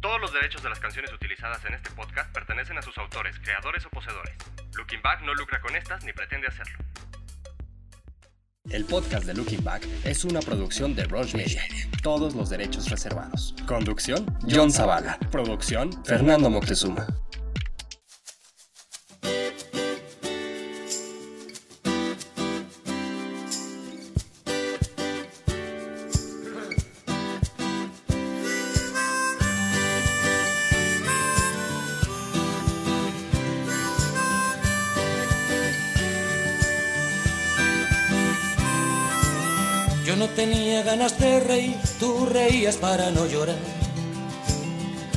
Todos los derechos de las canciones utilizadas en este podcast pertenecen a sus autores, creadores o poseedores. Looking Back no lucra con estas ni pretende hacerlo. El podcast de Looking Back es una producción de Roche Media. Todos los derechos reservados. Conducción, John Zavala. Producción, Fernando Moctezuma. Yo no tenía ganas de reír, tú reías para no llorar.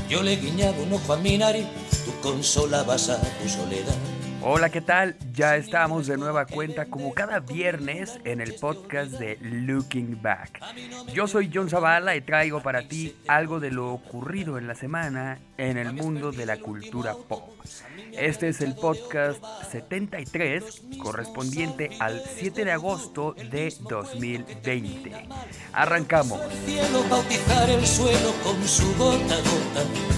Yo le guiñaba un ojo a mi nariz, tú consolabas a tu soledad. Hola, ¿qué tal? Ya estamos de nueva cuenta como cada viernes en el podcast de Looking Back. Yo soy John Zavala y traigo para ti algo de lo ocurrido en la semana en el mundo de la cultura pop. Este es el podcast 73 correspondiente al 7 de agosto de 2020. Arrancamos. Cielo bautizar el suelo con su gota gota.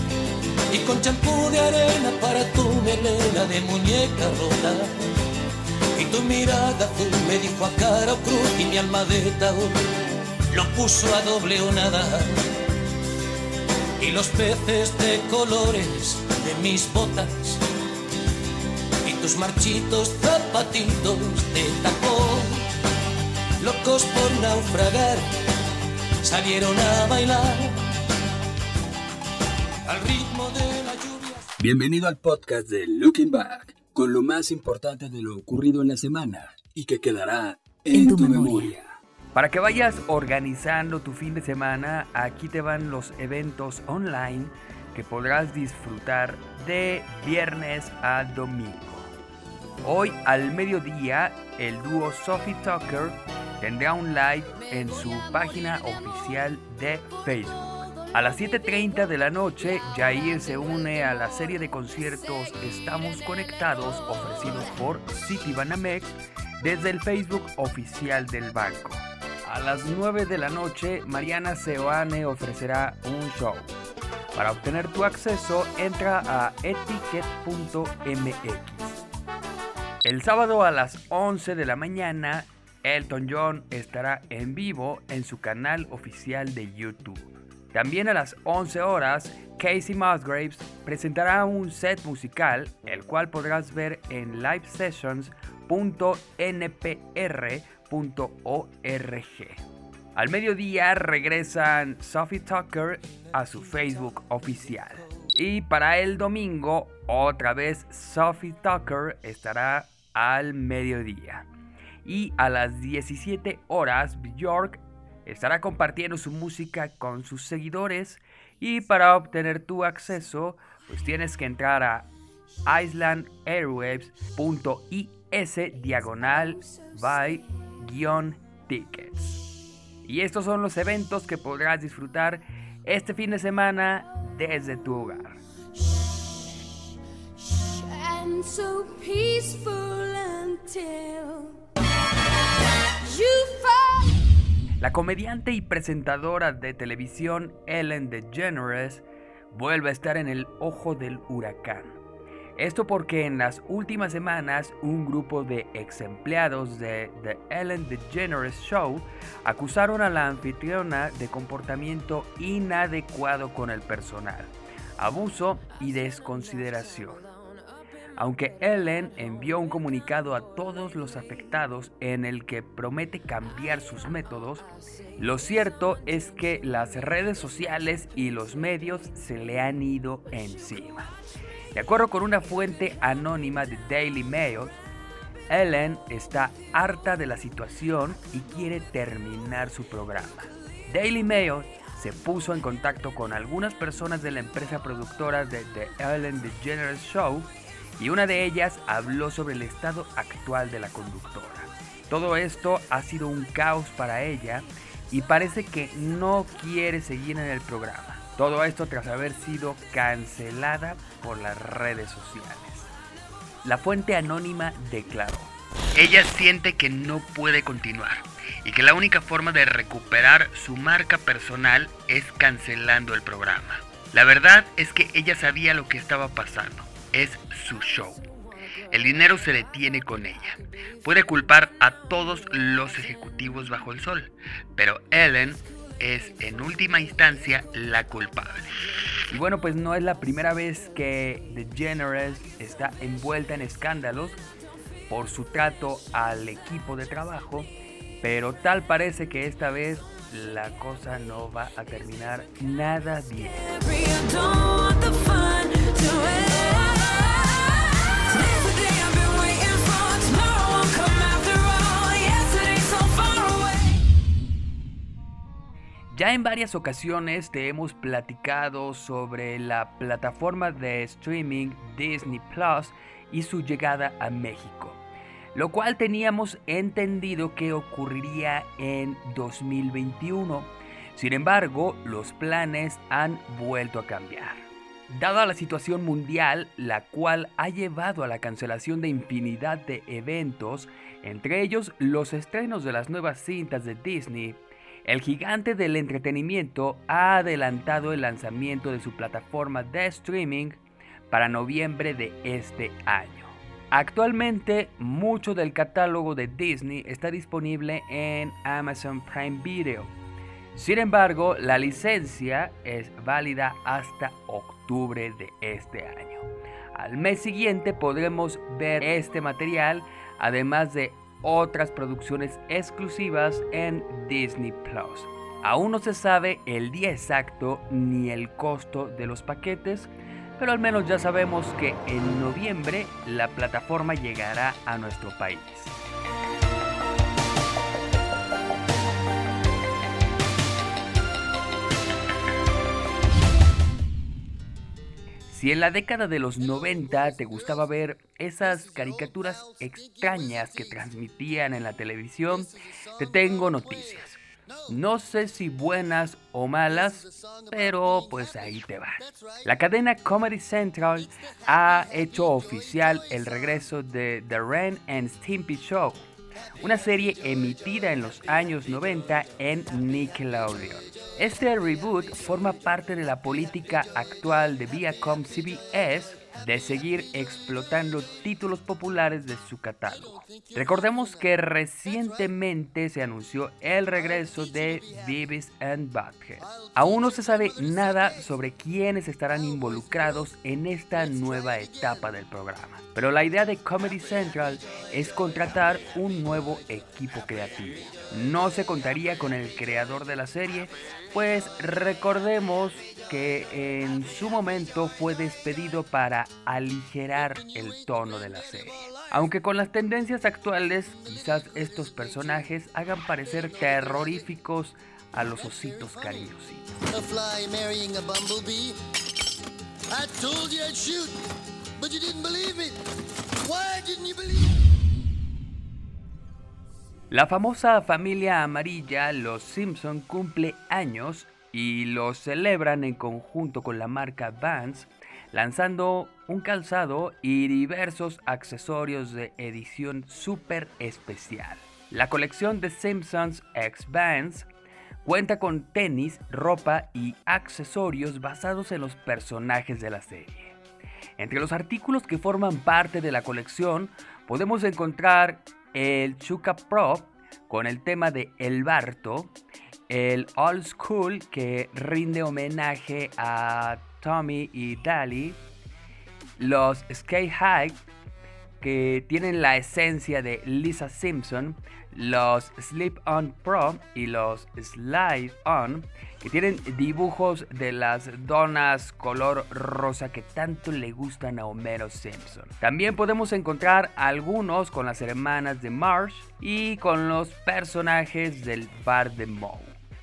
Y con champú de arena para tu melena de muñeca rota. Y tu mirada azul me dijo a cara o cruz y mi alma de lo puso a doble o nada. Y los peces de colores de mis botas y tus marchitos zapatitos de tacón, locos por naufragar, salieron a bailar al ritmo de la lluvia. Bienvenido al podcast de Looking Back, con lo más importante de lo ocurrido en la semana y que quedará en, tu, memoria. Para que vayas organizando tu fin de semana, aquí te van los eventos online que podrás disfrutar de viernes a domingo. Hoy al mediodía, el dúo Sophie Tucker tendrá un live en su página oficial de Facebook. A las 7.30 de la noche, Jair se une a la serie de conciertos Estamos Conectados ofrecidos por Citibanamex desde el Facebook oficial del banco. A las 9 de la noche, Mariana Seoane ofrecerá un show. Para obtener tu acceso, entra a etiquet.mx. El sábado a las 11 de la mañana, Elton John estará en vivo en su canal oficial de YouTube. También a las 11 horas, Casey Musgraves presentará un set musical, el cual podrás ver en livesessions.npr.org. Al mediodía regresan Sophie Tucker a su Facebook oficial. Y para el domingo, otra vez Sophie Tucker estará al mediodía. Y a las 17 horas, Bjork estará compartiendo su música con sus seguidores. Y para obtener tu acceso, pues tienes que entrar a islandairwaves.is diagonal by guion tickets. Y estos son los eventos que podrás disfrutar este fin de semana desde tu hogar. La comediante y presentadora de televisión Ellen DeGeneres vuelve a estar en el ojo del huracán. Esto porque en las últimas semanas un grupo de ex empleados de The Ellen DeGeneres Show acusaron a la anfitriona de comportamiento inadecuado con el personal, abuso y desconsideración. Aunque Ellen envió un comunicado a todos los afectados en el que promete cambiar sus métodos, lo cierto es que las redes sociales y los medios se le han ido encima. De acuerdo con una fuente anónima de Daily Mail, Ellen está harta de la situación y quiere terminar su programa. Daily Mail se puso en contacto con algunas personas de la empresa productora de The Ellen DeGeneres Show y una de ellas habló sobre el estado actual de la conductora. Todo esto ha sido un caos para ella y parece que no quiere seguir en el programa. Todo esto tras haber sido cancelada por las redes sociales. La fuente anónima declaró, ella siente que no puede continuar y que la única forma de recuperar su marca personal es cancelando el programa. La verdad es que ella sabía lo que estaba pasando. Es su show. El dinero se detiene con ella. Puede culpar a todos los ejecutivos bajo el sol, pero Ellen es en última instancia la culpable. Y bueno, pues no es la primera vez que The Generous está envuelta en escándalos por su trato al equipo de trabajo, pero tal parece que esta vez la cosa no va a terminar nada bien. Ya en varias ocasiones te hemos platicado sobre la plataforma de streaming Disney Plus y su llegada a México, lo cual teníamos entendido que ocurriría en 2021. Sin embargo, los planes han vuelto a cambiar. Dada la situación mundial, la cual ha llevado a la cancelación de infinidad de eventos, entre ellos los estrenos de las nuevas cintas de Disney, el gigante del entretenimiento ha adelantado el lanzamiento de su plataforma de streaming para noviembre de este año. Actualmente, mucho del catálogo de Disney está disponible en Amazon Prime Video. Sin embargo, la licencia es válida hasta octubre de este año. Al mes siguiente podremos ver este material, además de otras producciones exclusivas en Disney Plus. Aún no se sabe el día exacto ni el costo de los paquetes, pero al menos ya sabemos que en noviembre la plataforma llegará a nuestro país. Si en la década de los 90 te gustaba ver esas caricaturas extrañas que transmitían en la televisión, te tengo noticias. No sé si buenas o malas, pero pues ahí te va. La cadena Comedy Central ha hecho oficial el regreso de The Ren and Stimpy Show, una serie emitida en los años 90 en Nickelodeon. Este reboot forma parte de la política actual de Viacom CBS de seguir explotando títulos populares de su catálogo. Recordemos que recientemente se anunció el regreso de Beavis and Butthead. Aún no se sabe nada sobre quiénes estarán involucrados en esta nueva etapa del programa, pero la idea de Comedy Central es contratar un nuevo equipo creativo. No se contaría con el creador de la serie, pues recordemos que en su momento fue despedido para aligerar el tono de la serie. Aunque con las tendencias actuales, quizás estos personajes hagan parecer terroríficos a los ositos cariñositos. La famosa familia amarilla, los Simpson, cumple años y lo celebran en conjunto con la marca Vans, lanzando un calzado y diversos accesorios de edición súper especial. La colección de Simpsons X Vans cuenta con tenis, ropa y accesorios basados en los personajes de la serie. Entre los artículos que forman parte de la colección podemos encontrar el Chuka Pro con el tema de El Barto, el Old School que rinde homenaje a Tommy y Dali, los Skate High que tienen la esencia de Lisa Simpson, los Slip On Pro y los Slide On que tienen dibujos de las donas color rosa que tanto le gustan a Homero Simpson. También podemos encontrar algunos con las hermanas de Marsh y con los personajes del bar de Moe.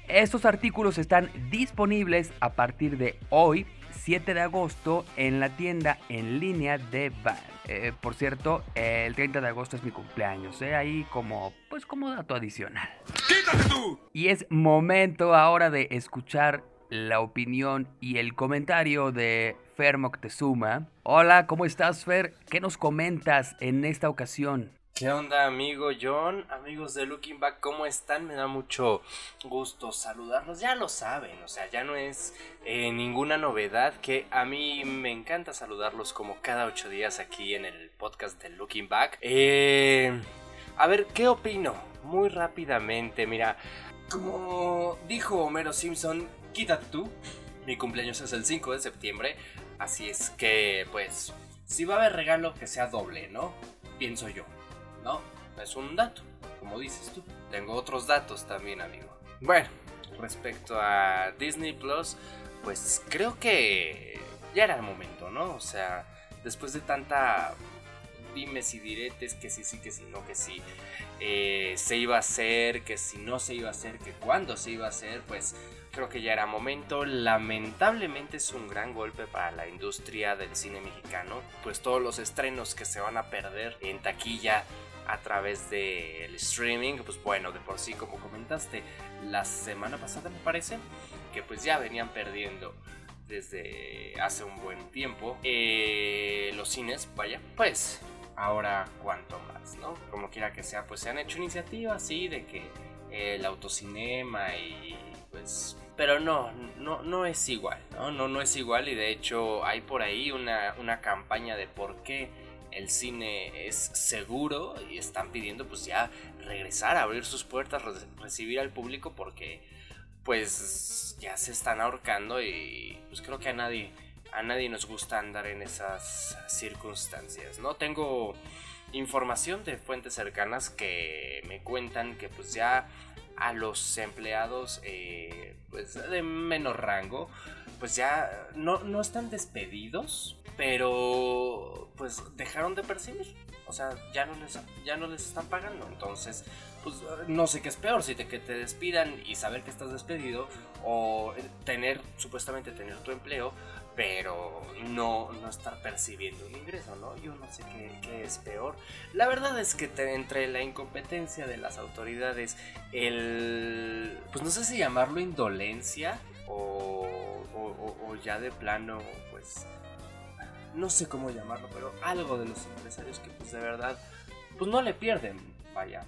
Estos artículos están disponibles a partir de hoy, 7 de agosto, en la tienda en línea de Van. Eh, por cierto, el 30 de agosto es mi cumpleaños, ¿eh? ahí como, pues como dato adicional. ¡Quítate tú! Y es momento ahora de escuchar la opinión y el comentario de Fer Moctezuma. Hola, ¿cómo estás Fer? ¿Qué nos comentas en esta ocasión? ¿Qué onda, amigo John? Amigos de Looking Back, ¿cómo están? Me da mucho gusto saludarlos. Ya lo saben, o sea, ya no es eh, ninguna novedad que a mí me encanta saludarlos como cada ocho días aquí en el podcast de Looking Back. Eh, a ver, ¿qué opino? Muy rápidamente, mira, como dijo Homero Simpson, quítate tú. Mi cumpleaños es el 5 de septiembre, así es que, pues, si va a haber regalo, que sea doble, ¿no? Pienso yo. No, es un dato, como dices tú. Tengo otros datos también, amigo. Bueno, respecto a Disney Plus, pues creo que ya era el momento, ¿no? O sea, después de tanta dimes y diretes, que sí, sí, que sí, no, que sí, eh, se iba a hacer, que si no se iba a hacer, que cuándo se iba a hacer, pues creo que ya era momento. Lamentablemente es un gran golpe para la industria del cine mexicano, pues todos los estrenos que se van a perder en taquilla a través del streaming, pues bueno, de por sí, como comentaste, la semana pasada me parece, que pues ya venían perdiendo desde hace un buen tiempo eh, los cines, vaya, pues ahora cuanto más, ¿no? Como quiera que sea, pues se han hecho iniciativas, sí, de que el autocinema y pues pero no, no, no es igual, ¿no? ¿no? No es igual y de hecho hay por ahí una, una campaña de por qué el cine es seguro y están pidiendo pues ya regresar a abrir sus puertas, recibir al público porque pues ya se están ahorcando y pues creo que a nadie a nadie nos gusta andar en esas circunstancias, ¿no? Tengo información de fuentes cercanas que me cuentan que pues ya a los empleados eh, pues de menor rango pues ya no, no están despedidos pero pues dejaron de percibir. O sea, ya no les, ya no les están pagando. Entonces, pues no sé qué es peor, si te, que te despidan y saber que estás despedido o tener, supuestamente tener tu empleo, pero no, no estar percibiendo un ingreso, ¿no? Yo no sé qué, es peor. La verdad es que entre la incompetencia de las autoridades, el, pues no sé si llamarlo indolencia o, o ya de plano, pues no sé cómo llamarlo, pero algo de los empresarios que pues de verdad, pues no le pierden, vaya,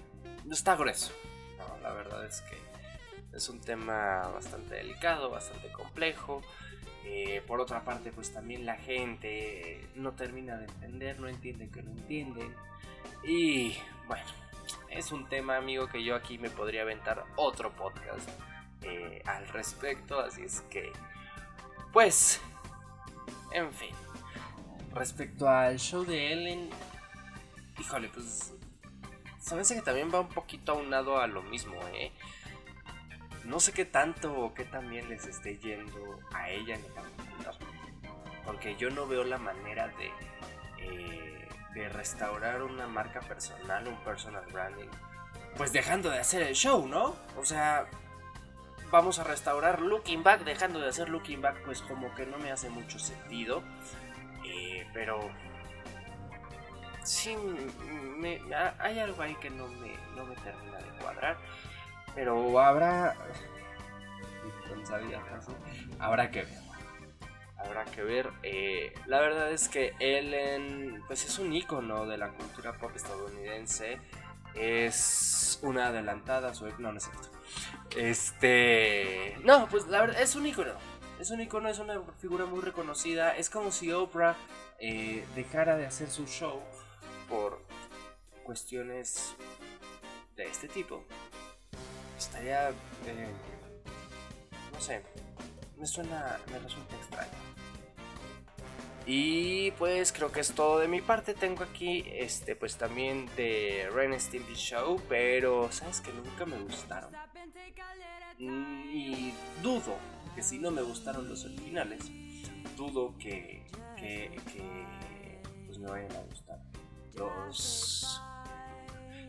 está grueso. La verdad es que es un tema bastante delicado, bastante complejo. Eh, por otra parte, pues también la gente no termina de entender, no entiende que no entienden. Y bueno, es un tema, amigo, que yo aquí me podría aventar otro podcast eh, al respecto. Así es que, pues, en fin. Respecto al show de Ellen, híjole, pues. Sabes que también va un poquito aunado a lo mismo, ¿eh? No sé qué tanto o qué también les esté yendo a ella en particular. Porque yo no veo la manera de, eh, de restaurar una marca personal, un personal branding. Pues dejando de hacer el show, ¿no? O sea, vamos a restaurar Looking Back dejando de hacer Looking Back, pues como que no me hace mucho sentido. Eh, pero sí, me, hay algo ahí que no me, no me termina de cuadrar. Pero habrá. Habrá que ver. Habrá que ver. Eh, la verdad es que Ellen, pues es un icono de la cultura pop estadounidense. Es una adelantada, no, no es cierto. Este. No, pues la verdad es un icono es un icono, es una figura muy reconocida. Es como si Oprah eh, dejara de hacer su show por cuestiones de este tipo. Estaría. Eh, no sé. Me suena. Me resulta extraño. Y pues creo que es todo de mi parte. Tengo aquí este pues también de Ren Stimpy Show, pero sabes que nunca me gustaron. Y dudo que si no me gustaron los originales, dudo que, que, pues me vayan a gustar los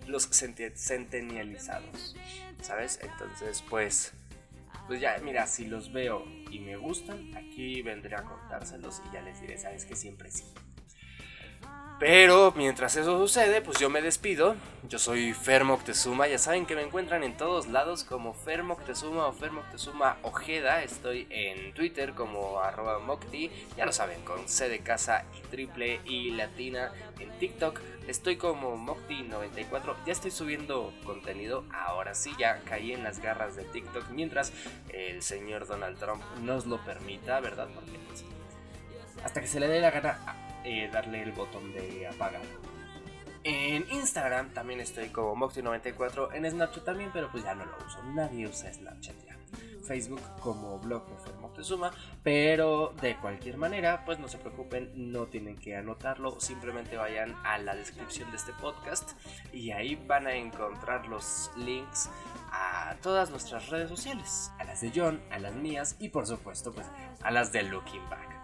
los centenializados, ¿sabes? Entonces, pues, pues ya, mira, si los veo y me gustan, aquí vendré a contárselos y ya les diré, ¿sabes? Que siempre sí. Pero mientras eso sucede, pues yo me despido. Yo soy Fer Moctezuma. Ya saben que me encuentran en todos lados como Fer Moctezuma o Fer Moctezuma Ojeda. Estoy en Twitter como arroba Mocti. Ya lo saben, con C de casa y triple y latina. En TikTok estoy como Mocti94. Ya estoy subiendo contenido. Ahora sí, ya caí en las garras de TikTok. Mientras el señor Donald Trump nos lo permita, ¿verdad? Porque pues, hasta que se le dé la gana eh, darle el botón de apagar. En Instagram también estoy como Moxie94, en Snapchat también, pero pues ya no lo uso, nadie usa Snapchat ya. Facebook como blog de Moctezuma, pero de cualquier manera, pues no se preocupen, no tienen que anotarlo, simplemente vayan a la descripción de este podcast y ahí van a encontrar los links a todas nuestras redes sociales, a las de John, a las mías y por supuesto pues a las de Looking Back.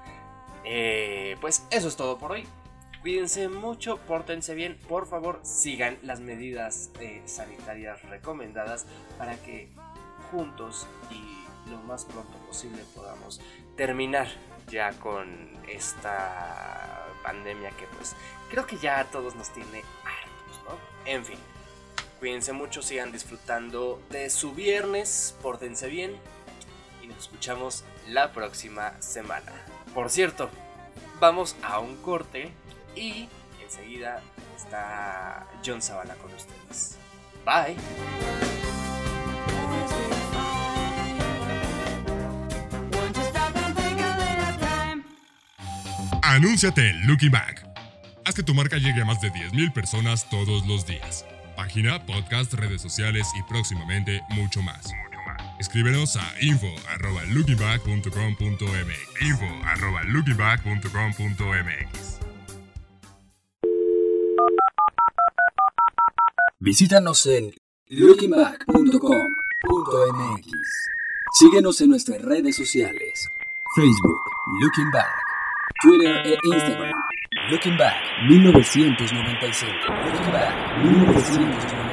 Eh, pues eso es todo por hoy. Cuídense mucho, pórtense bien, por favor sigan las medidas eh, sanitarias recomendadas para que juntos y lo más pronto posible podamos terminar ya con esta pandemia que pues creo que ya a todos nos tiene hartos, ¿no? En fin, cuídense mucho, sigan disfrutando de su viernes, pórtense bien y nos escuchamos la próxima semana. Por cierto, vamos a un corte y enseguida está John Zavala con ustedes. Bye. Anúnciate en Looking Back. Haz que tu marca llegue a más de 10.000 personas todos los días. Página, podcast, redes sociales y próximamente mucho más. Escríbenos a info arroba lookingback.com.mx info arroba lookingback.com.mx Visítanos en lookingback.com.mx Síguenos en nuestras redes sociales. Facebook Looking Back Twitter e Instagram Looking Back 1995 Looking Back 1995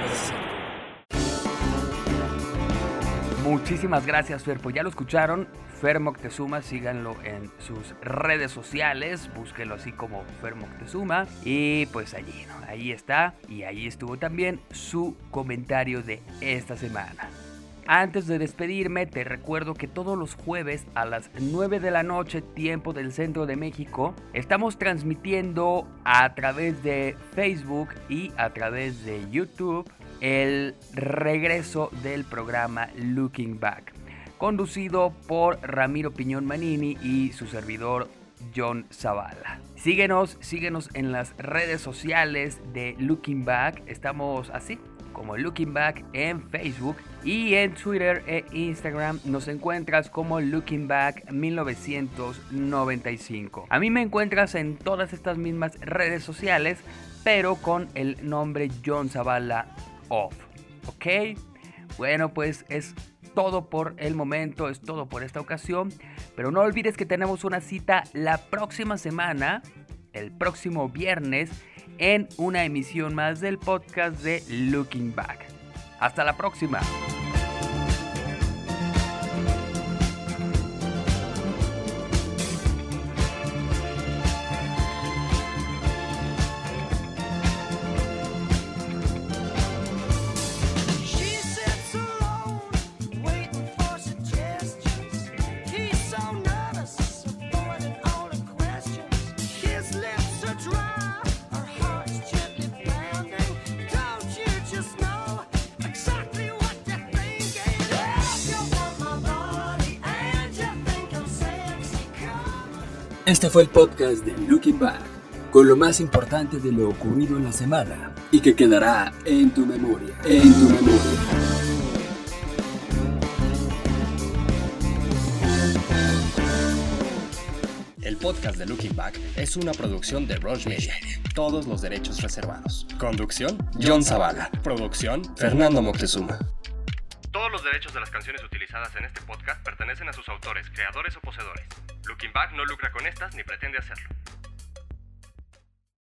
Muchísimas gracias, Fer. Pues ya lo escucharon. Fer Moctezuma, síganlo en sus redes sociales. Búsquenlo así como Fer Moctezuma. Y pues allí, ¿no? Está. Y ahí estuvo también su comentario de esta semana. Antes de despedirme, te recuerdo que todos los jueves a las 9 de la noche, tiempo del centro de México, estamos transmitiendo a través de Facebook y a través de YouTube el regreso del programa Looking Back, conducido por Ramiro Piñón Manini y su servidor John Zavala. Síguenos, síguenos en las redes sociales de Looking Back. Estamos así como Looking Back en Facebook y en Twitter e Instagram nos encuentras como Looking Back 1995. A mí me encuentras en todas estas mismas redes sociales, pero con el nombre John Zavala ¿Ok? Bueno, pues es todo por el momento, es todo por esta ocasión. Pero no olvides que tenemos una cita la próxima semana, el próximo viernes, en una emisión más del podcast de Looking Back. Hasta la próxima. Este fue el podcast de Looking Back, con lo más importante de lo ocurrido en la semana y que quedará en tu memoria, en tu memoria. El podcast de Looking Back es una producción de Roche Media. Todos los derechos reservados. Conducción, John Zavala. Producción, Fernando Moctezuma. Todos los derechos de las canciones utilizadas en este podcast pertenecen a sus autores, creadores o poseedores. Looking Back no lucra con estas ni pretende hacerlo.